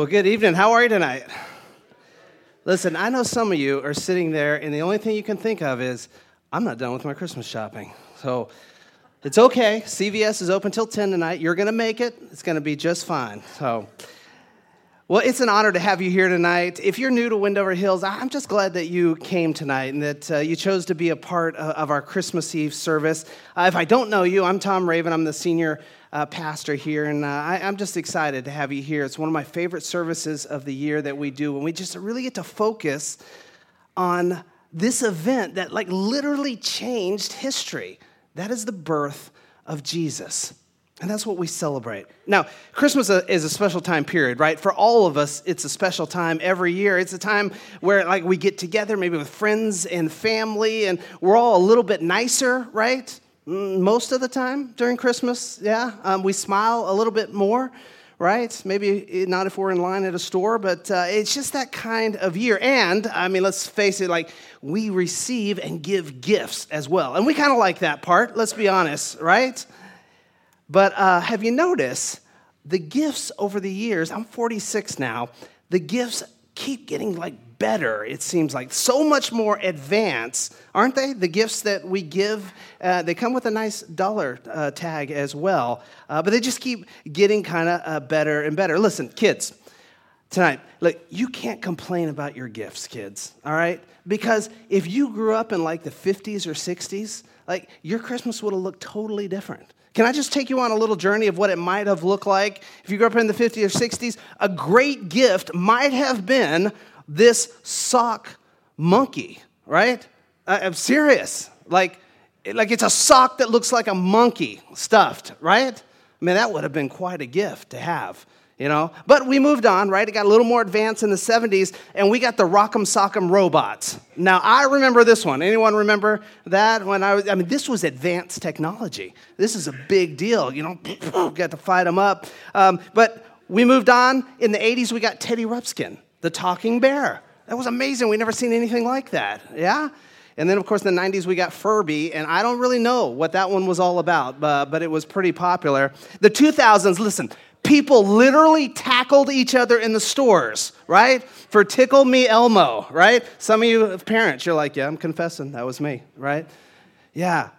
Well, good evening. How are you tonight? Listen, I know some of you are sitting there, and the only thing you can think of is, I'm not done with my Christmas shopping. So it's okay. CVS is open till 10 tonight. You're going to make it, it's going to be just fine. So, well, it's an honor to have you here tonight. If you're new to Wendover Hills, I'm just glad that you came tonight and that uh, you chose to be a part of our Christmas Eve service. Uh, if I don't know you, I'm Tom Raven. I'm the senior uh, pastor here, and uh, I, am just excited to have you here. It's one of my favorite services of the year that we do, and we just really get to focus on this event that, like, literally changed history. That is the birth of Jesus. And that's what we celebrate. Now, Christmas is a special time period, right? For all of us, it's a special time every year. It's a time where like we get together maybe with friends and family and we're all a little bit nicer, right? Mm, most of the time during Christmas, yeah. Um, we smile a little bit more, right? Maybe not if we're in line at a store, but uh, it's just that kind of year. And, I mean, let's face it, like, we receive and give gifts as well. And we kind of like that part, let's be honest, right? But uh, have you noticed the gifts over the years? I'm 46 now. The gifts keep getting like better, it seems like. So much more advanced, aren't they? The gifts that we give, uh, they come with a nice dollar uh, tag as well, uh, but they just keep getting kind of uh, better and better. Listen, kids, tonight, look, you can't complain about your gifts, kids, all right? Because if you grew up in like the 50s or 60s, like your Christmas would have looked totally different. Can I just take you on a little journey of what it might have looked like? If you grew up in the 50s or 60s, a great gift might have been this sock monkey, right? Uh, I'm serious. Like, like it's a sock that looks like a monkey stuffed, right? I mean, that would have been quite a gift to have, you know? But we moved on, right? It got a little more advanced in the 70s, and we got the Rock'em Sock'em robots. Now, I remember this one. Anyone remember that? When I was, I mean, this was advanced technology. This is a big deal, you know? got to fight them up. Um, but we moved on. In the 80s, we got Teddy Ruxpin the talking bear. That was amazing. We never seen anything like that. Yeah? And then, of course, in the 90s, we got Furby, and I don't really know what that one was all about, but, but it was pretty popular. The 2000s, listen, people literally tackled each other in the stores, right? For Tickle Me Elmo, right? Some of you parents, you're like, yeah, I'm confessing, that was me, right? Yeah.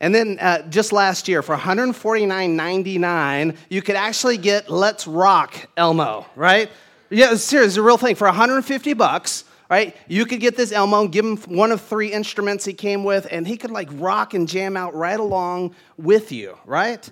And then uh, just last year, for $149.99, you could actually get Let's Rock Elmo, right? Yeah, serious. It's a real thing. For 150 bucks, right, you could get this Elmo, and give him one of three instruments he came with, and he could like rock and jam out right along with you, right?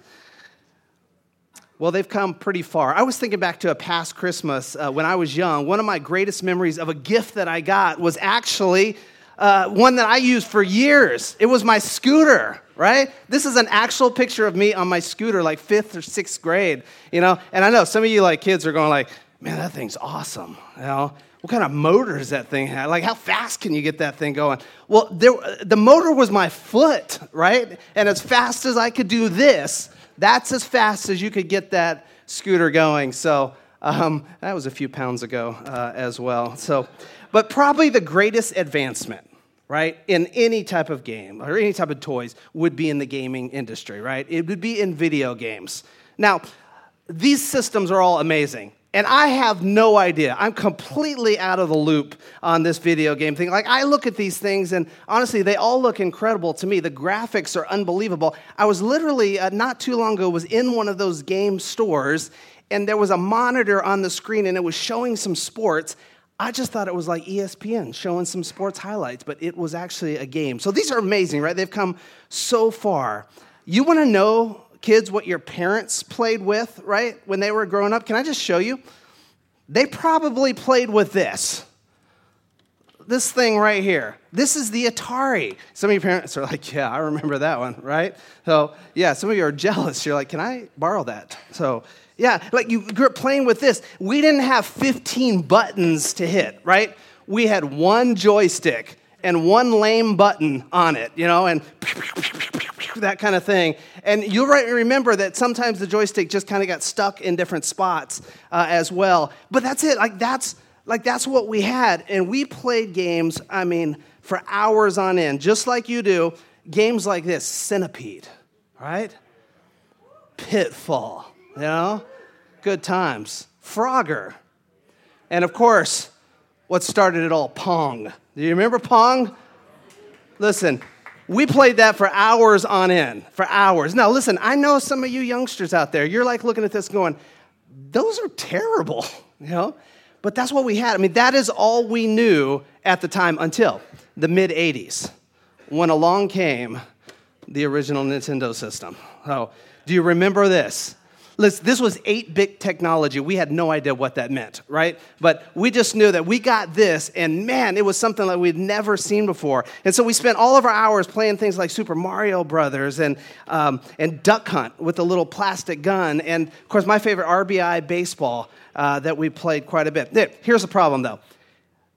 Well, they've come pretty far. I was thinking back to a past Christmas uh, when I was young. One of my greatest memories of a gift that I got was actually uh, one that I used for years. It was my scooter, right? This is an actual picture of me on my scooter, like fifth or sixth grade, you know. And I know some of you like kids are going like, man, that thing's awesome. You know, what kind of motor does that thing have? Like, how fast can you get that thing going? Well, there, the motor was my foot, right? And as fast as I could do this, that's as fast as you could get that scooter going. So um, that was a few pounds ago uh, as well. So, but probably the greatest advancement, right, in any type of game or any type of toys would be in the gaming industry, right? It would be in video games. Now, these systems are all amazing. And I have no idea. I'm completely out of the loop on this video game thing. Like, I look at these things, and honestly, they all look incredible to me. The graphics are unbelievable. I was literally, uh, not too long ago, was in one of those game stores, and there was a monitor on the screen, and it was showing some sports. I just thought it was like ESPN showing some sports highlights, but it was actually a game. So these are amazing, right? They've come so far. You want to know kids what your parents played with, right, when they were growing up? Can I just show you? They probably played with this. This thing right here. This is the Atari. Some of your parents are like, yeah, I remember that one, right? So, yeah, some of you are jealous. You're like, can I borrow that? So, yeah, like you grew up playing with this. We didn't have 15 buttons to hit, right? We had one joystick and one lame button on it, you know, and that kind of thing. And you'll remember that sometimes the joystick just kind of got stuck in different spots uh, as well. But that's it. Like that's like that's what we had, and we played games. I mean, for hours on end, just like you do. Games like this, Centipede, right? Pitfall, you know, good times. Frogger, And of course, what started it all? Pong. Do you remember Pong? Listen, we played that for hours on end, for hours. Now, listen, I know some of you youngsters out there, you're like looking at this going, those are terrible, you know? But that's what we had. I mean, that is all we knew at the time until the mid 80s when along came the original Nintendo system. So, do you remember this? Listen, this was 8 bit technology. We had no idea what that meant, right? But we just knew that we got this, and man, it was something that we'd never seen before. And so we spent all of our hours playing things like Super Mario Brothers and, um, and Duck Hunt with a little plastic gun. And of course, my favorite RBI baseball uh, that we played quite a bit. Here's the problem, though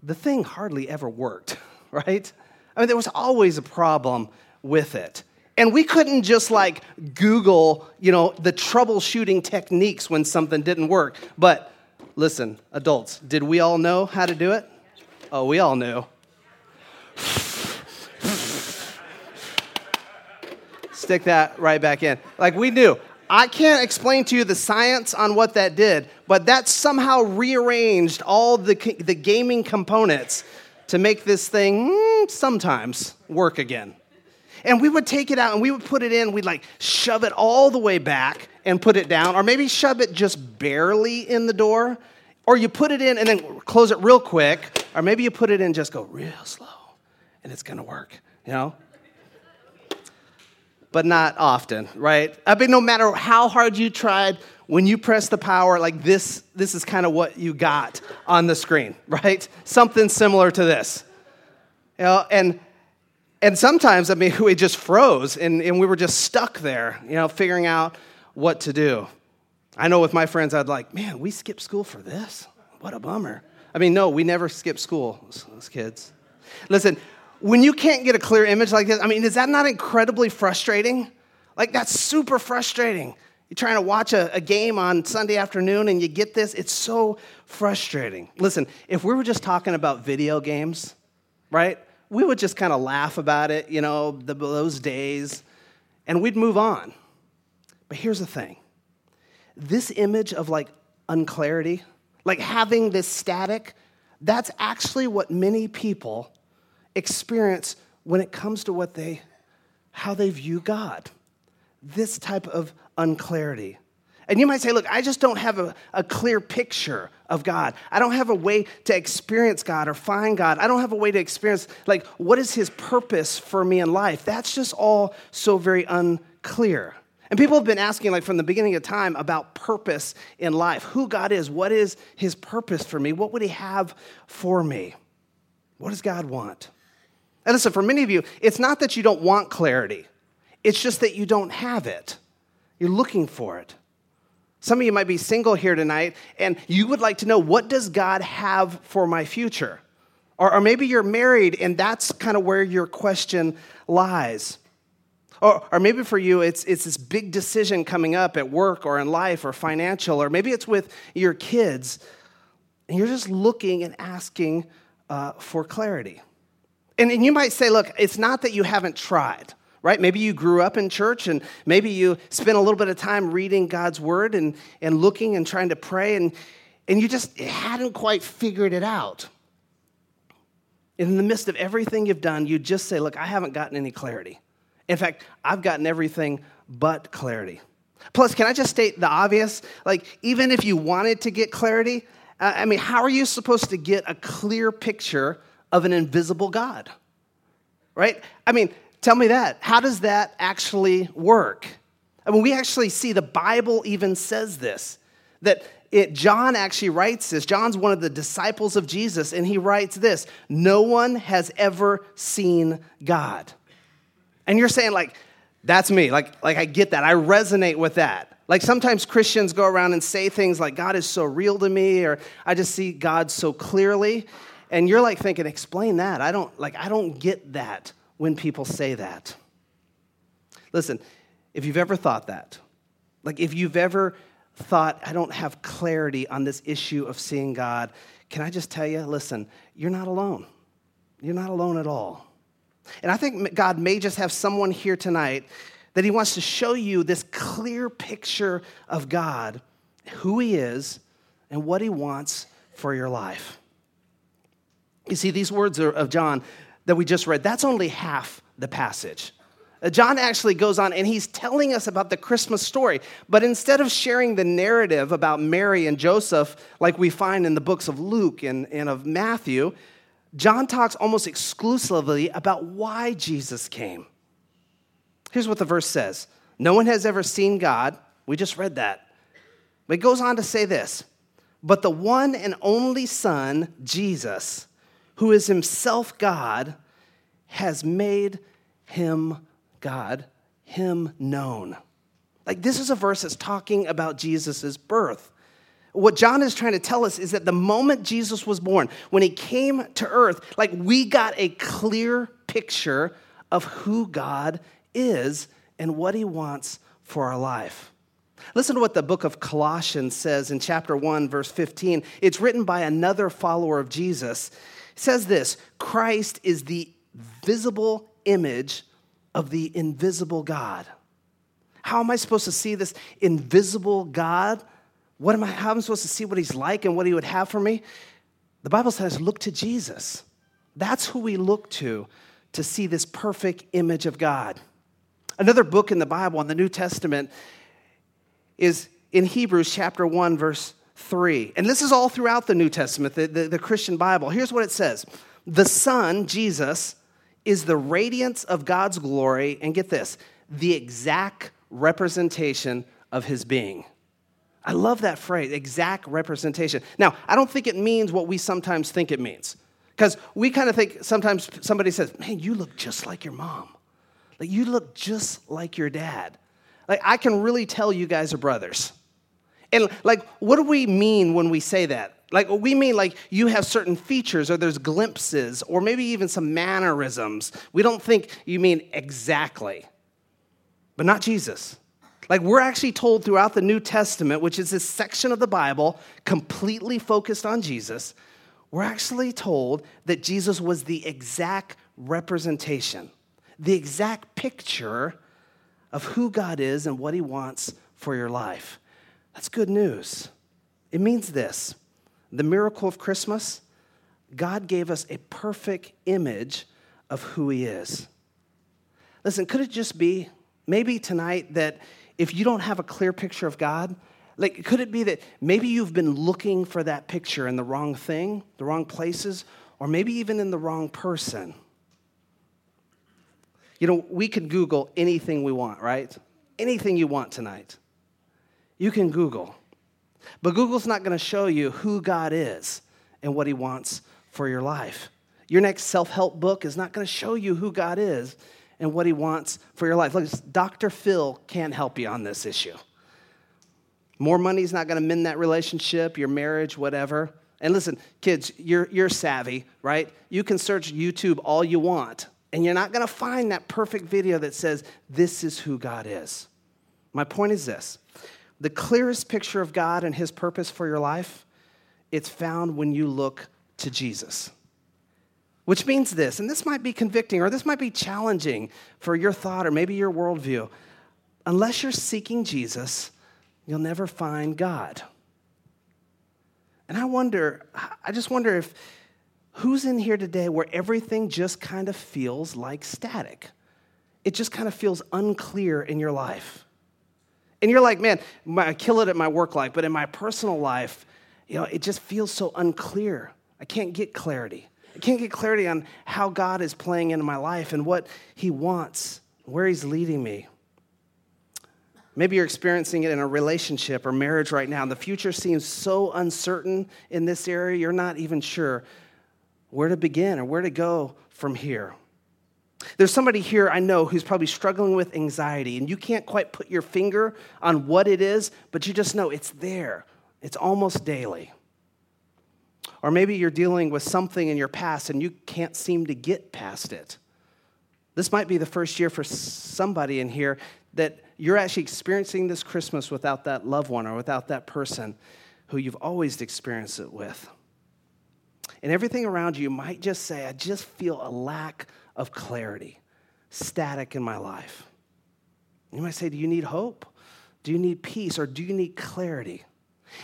the thing hardly ever worked, right? I mean, there was always a problem with it. And we couldn't just like Google, you know, the troubleshooting techniques when something didn't work. But listen, adults, did we all know how to do it? Oh, we all knew. Stick that right back in. Like we knew. I can't explain to you the science on what that did, but that somehow rearranged all the, the gaming components to make this thing mm, sometimes work again. And we would take it out and we would put it in, we'd like shove it all the way back and put it down, or maybe shove it just barely in the door, or you put it in and then close it real quick, or maybe you put it in just go real slow and it's gonna work, you know? But not often, right? I mean, no matter how hard you tried, when you press the power, like this, this is kind of what you got on the screen, right? Something similar to this. You know, and and sometimes, I mean, we just froze and, and we were just stuck there, you know, figuring out what to do. I know with my friends, I'd like, man, we skipped school for this? What a bummer. I mean, no, we never skipped school as kids. Listen, when you can't get a clear image like this, I mean, is that not incredibly frustrating? Like, that's super frustrating. You're trying to watch a, a, game on Sunday afternoon and you get this, it's so frustrating. Listen, if we were just talking about video games, right? We would just kind of laugh about it, you know, the, those days, and we'd move on. But here's the thing this image of like unclarity, like having this static, that's actually what many people experience when it comes to what they how they view God. This type of unclarity. And you might say, look, I just don't have a, a clear picture of God. I don't have a way to experience God or find God. I don't have a way to experience, like, what is His purpose for me in life? That's just all so very unclear. And people have been asking, like, from the beginning of time about purpose in life who God is, what is His purpose for me? What would He have for me? What does God want? And listen, for many of you, it's not that you don't want clarity, it's just that you don't have it. You're looking for it. Some of you might be single here tonight and you would like to know what does God have for my future? Or, or maybe you're married and that's kind of where your question lies. Or, or maybe for you, it's, it's this big decision coming up at work or in life or financial, or maybe it's with your kids, and you're just looking and asking uh, for clarity. And, and you might say, look, it's not that you haven't tried right? Maybe you grew up in church and maybe you spent a little bit of time reading God's word and, and looking and trying to pray and, and you just hadn't quite figured it out. In the midst of everything you've done, you just say, Look, I haven't gotten any clarity. In fact, I've gotten everything but clarity. Plus, can I just state the obvious? Like, even if you wanted to get clarity, uh, I mean, how are you supposed to get a clear picture of an invisible God? Right? I mean, Tell me that. How does that actually work? I mean, we actually see the Bible even says this that it, John actually writes this. John's one of the disciples of Jesus, and he writes this No one has ever seen God. And you're saying, like, that's me. Like, like I get that. I resonate with that. Like sometimes Christians go around and say things like, God is so real to me, or I just see God so clearly. And you're like thinking, explain that. I don't like I don't get that when people say that. Listen, if you've ever thought that, like if you've ever thought, I don't have clarity on this issue of seeing God, can I just tell you, listen, you're not alone. You're not alone at all. And I think God may just have someone here tonight that He wants to show you this clear picture of God, who He is, and what He wants for your life. You see, these words of John that we just read, that's only half the passage. Uh, John actually goes on and he's telling us about the Christmas story. But instead of sharing the narrative about Mary and Joseph, like we find in the books of Luke and, and of Matthew, John talks almost exclusively about why Jesus came. Here's what the verse says No one has ever seen God. We just read that. But it goes on to say this But the one and only Son, Jesus, who is himself God, has made him God, him known. Like this is a verse that's talking about Jesus' birth. What John is trying to tell us is that the moment Jesus was born, when he came to earth, like we got a clear picture of who God is and what he wants for our life. Listen to what the book of Colossians says in chapter 1, verse 15. It's written by another follower of Jesus. Says this Christ is the visible image of the invisible God. How am I supposed to see this invisible God? What am I, how am I supposed to see what he's like and what he would have for me? The Bible says, look to Jesus. That's who we look to to see this perfect image of God. Another book in the Bible, in the New Testament, is in Hebrews chapter 1, verse 3. And this is all throughout the New Testament, the, the, the Christian Bible. Here's what it says The Son, Jesus, is the radiance of God's glory, and get this, the exact representation of his being. I love that phrase, exact representation. Now, I don't think it means what we sometimes think it means. Because we kind of think sometimes somebody says, Man, you look just like your mom. Like, you look just like your dad. Like, I can really tell you guys are brothers. And, like, what do we mean when we say that? Like, we mean like you have certain features, or there's glimpses, or maybe even some mannerisms. We don't think you mean exactly, but not Jesus. Like, we're actually told throughout the New Testament, which is this section of the Bible completely focused on Jesus, we're actually told that Jesus was the exact representation, the exact picture of who God is and what He wants for your life. That's good news. It means this the miracle of Christmas, God gave us a perfect image of who He is. Listen, could it just be maybe tonight that if you don't have a clear picture of God, like could it be that maybe you've been looking for that picture in the wrong thing, the wrong places, or maybe even in the wrong person? You know, we could Google anything we want, right? Anything you want tonight. You can Google. But Google's not going to show you who God is and what He wants for your life. Your next self help book is not going to show you who God is and what He wants for your life. Look, Dr. Phil can't help you on this issue. More money is not going to mend that relationship, your marriage, whatever. And listen, kids, you're, you're savvy, right? You can search YouTube all you want, and you're not going to find that perfect video that says, This is who God is. My point is this the clearest picture of God and his purpose for your life, it's found when you look to Jesus. Which means this, and this might be convicting or this might be challenging for your thought or maybe your worldview. Unless you're seeking Jesus, you'll never find God. And I wonder, I just wonder if who's in here today where everything just kind of feels like static? It just kind of feels unclear in your life. And you're like, man, I kill it at my work life, but in my personal life, you know, it just feels so unclear. I can't get clarity. I can't get clarity on how God is playing into my life and what He wants, where He's leading me. Maybe you're experiencing it in a relationship or marriage right now. and The future seems so uncertain in this area, you're not even sure where to begin or where to go from here. There's somebody here I know who's probably struggling with anxiety, and you can't quite put your finger on what it is, but you just know it's there. It's almost daily. Or maybe you're dealing with something in your past and you can't seem to get past it. This might be the first year for somebody in here that you're actually experiencing this Christmas without that loved one or without that person who you've always experienced it with. And everything around you might just say, I just feel a lack of clarity, static in my life. You might say, Do you need hope? Do you need peace? Or do you need clarity?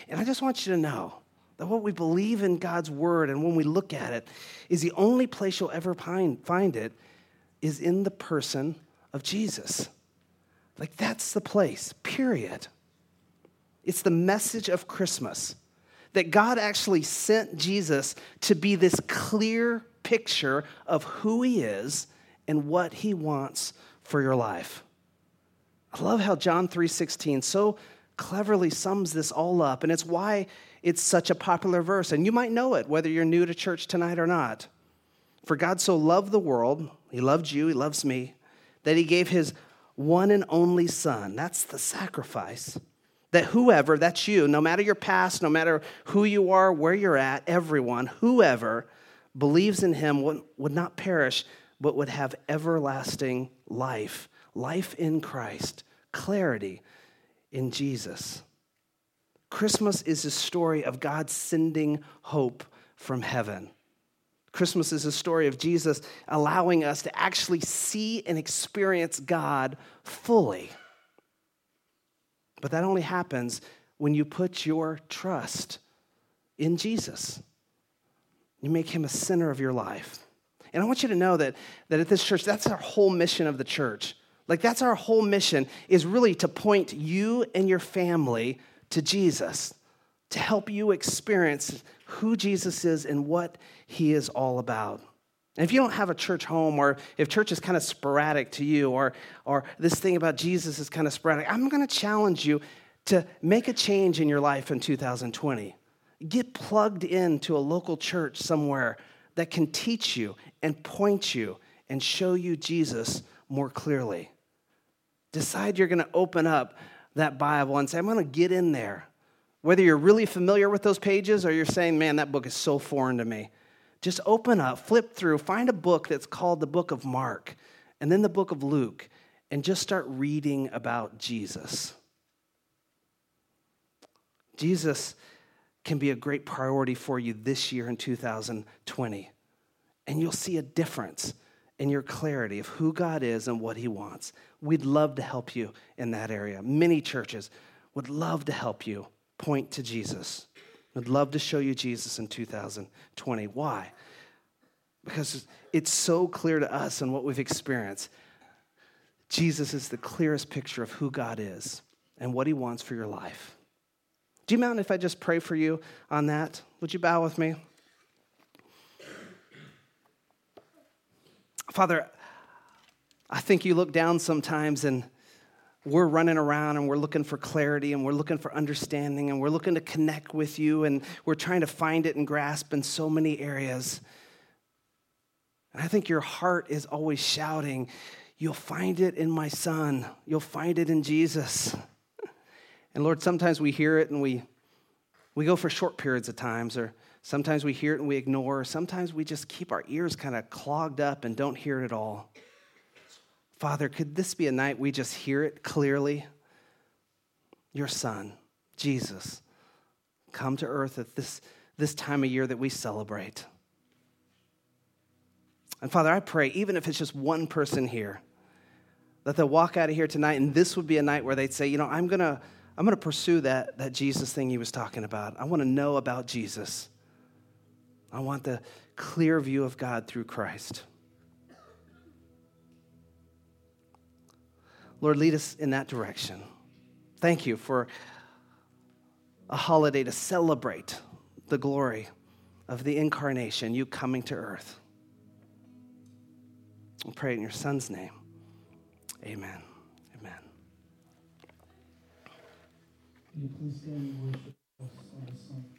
And I just want you to know That what we believe in God's word and when we look at it is the only place you'll ever find, it is in the person of Jesus. Like that's the place, period. It's the message of Christmas that God actually sent Jesus to be this clear picture of who he is and what he wants for your life. I love how John 3:16 so cleverly sums this all up and it's why it's such a popular verse and you might know it whether you're new to church tonight or not. For God so loved the world, he loved you, he loves me, that he gave his one and only son. That's the sacrifice that whoever, that's you, no matter your past, no matter who you are, where you're at, everyone, whoever believes in him would, would not perish, but would have everlasting life. Life in Christ, clarity in Jesus. Christmas is a story of God sending hope from heaven. Christmas is a story of Jesus allowing us to actually see and experience God fully. But that only happens when you put your trust in Jesus. You make him a center of your life. And I want you to know that, that at this church, that's our whole mission of the church. Like, that's our whole mission, is really to point you and your family to Jesus, to help you experience who Jesus is and what he is all about. And if you don't have a church home, or if church is kind of sporadic to you, or, or this thing about Jesus is kind of sporadic, I'm going to challenge you to make a change in your life in 2020. Get plugged into a local church somewhere that can teach you and point you and show you Jesus more clearly. Decide you're going to open up that Bible and say, I'm going to get in there. Whether you're really familiar with those pages or you're saying, man, that book is so foreign to me just open up, flip through, find a book that's called the book of Mark and then the book of Luke, and just start reading about Jesus. Jesus can be a great priority for you this year in 2020. And you'll see a difference in your clarity of who God is and what He wants. We'd love to help you in that area. Many churches would love to help you point to Jesus. I'd love to show you Jesus in 2020. Why? Because it's so clear to us and what we've experienced. Jesus is the clearest picture of who God is and what he wants for your life. Do you mind if I just pray for you on that? Would you bow with me? Father, I think you look down sometimes and we're running around and we're looking for clarity and we're looking for understanding and we're looking to connect with you and we're trying to find it and grasp in so many areas. And I think your heart is always shouting, You'll find it in my son, you'll find it in Jesus. And Lord, sometimes we hear it and we, we go for short periods of times, or sometimes we hear it and we ignore, or sometimes we just keep our ears kind of clogged up and don't hear it at all. Father, could this be a night we just hear it clearly? Your son, Jesus, come to earth at this, this time of year that we celebrate. And Father, I pray, even if it's just one person here, that they'll walk out of here tonight and this would be a night where they'd say, you know, I'm gonna, I'm gonna pursue that, that Jesus thing he was talking about. I wanna know about Jesus. I want the clear view of God through Christ. Lord, lead us in that direction. Thank you for a holiday to celebrate the glory of the incarnation, you coming to earth. We pray in your son's name. Amen. You please stand and worship us the?